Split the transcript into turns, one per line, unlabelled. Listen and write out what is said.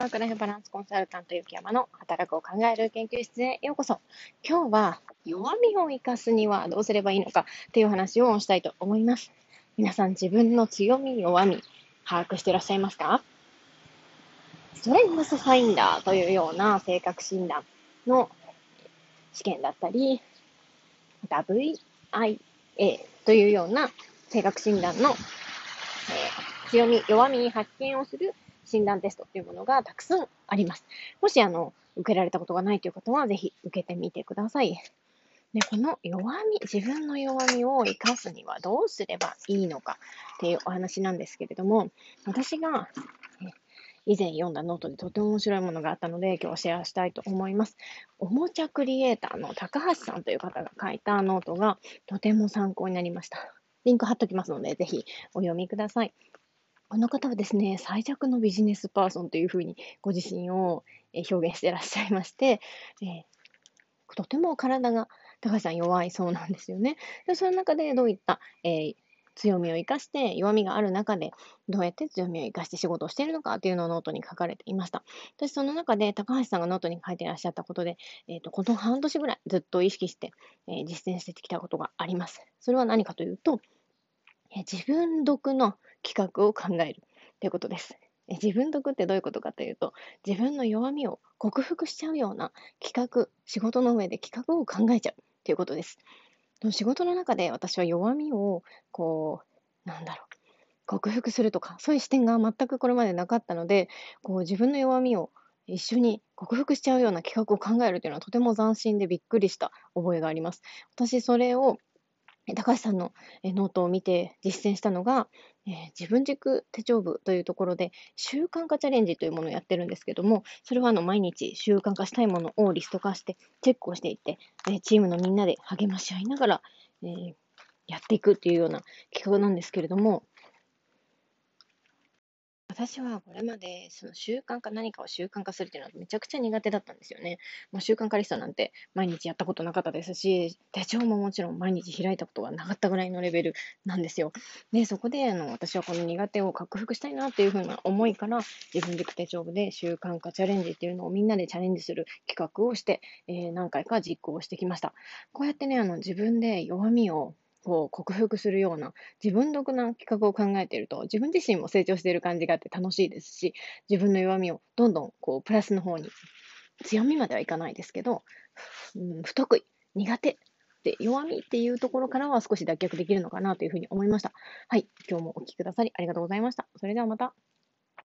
ワークライフバランスコンサルタント雪山の働くを考える研究室へようこそ。今日は弱みを生かすにはどうすればいいのかっていう話をしたいと思います。皆さん自分の強み、弱み、把握していらっしゃいますか？ストレングスファインダーというような性格診断の試験だったり、WIA というような性格診断の、えー、強み、弱みに発見をする診断テストというものがたくさんあります。もし、あの、受けられたことがないという方は、ぜひ受けてみてください。で、この弱み、自分の弱みを生かすにはどうすればいいのかっていうお話なんですけれども、私が以前読んだノートでとても面白いものがあったので、今日はシェアしたいと思います。おもちゃクリエイターの高橋さんという方が書いたノートがとても参考になりました。リンク貼っときますので、ぜひお読みください。この方はですね、最弱のビジネスパーソンというふうにご自身を表現していらっしゃいまして、えー、とても体が高橋さん弱いそうなんですよね。でその中でどういった、えー、強みを生かして弱みがある中でどうやって強みを生かして仕事をしているのかというのをノートに書かれていました。私その中で高橋さんがノートに書いていらっしゃったことで、えーと、この半年ぐらいずっと意識して、えー、実践してきたことがあります。それは何かというと、えー、自分独の企画を考えるということです。自分得ってどういうことかというと、自分の弱みを克服しちゃうような企画、仕事の上で企画を考えちゃうということです。仕事の中で私は弱みを、こう、なんだろう、克服するとか、そういう視点が全くこれまでなかったので、こう自分の弱みを一緒に克服しちゃうような企画を考えるというのはとても斬新でびっくりした覚えがあります。私、それを高橋さんのノートを見て実践したのが、えー、自分軸手帳部というところで習慣化チャレンジというものをやってるんですけども、それはあの毎日習慣化したいものをリスト化してチェックをしていって、えー、チームのみんなで励まし合いながら、えー、やっていくというような企画なんですけれども、私はこれまでその習慣化、何かを習慣化するっていうのはめちゃくちゃ苦手だったんですよね。まあ、習慣化リストなんて毎日やったことなかったですし、手帳ももちろん毎日開いたことがなかったぐらいのレベルなんですよ。で、そこであの私はこの苦手を克服したいなっていうふうな思いから、自分軸手帳部で習慣化チャレンジっていうのをみんなでチャレンジする企画をして、えー、何回か実行してきました。こうやってね、あの自分で弱みをこう克服するような自分独な企画を考えていると自分自身も成長している感じがあって楽しいですし自分の弱みをどんどんこうプラスの方に強みまではいかないですけど、うん、不得意苦手で弱みっていうところからは少し脱却できるのかなというふうに思いました。はい。今日もお聴きくださりありがとうございました。それではまた。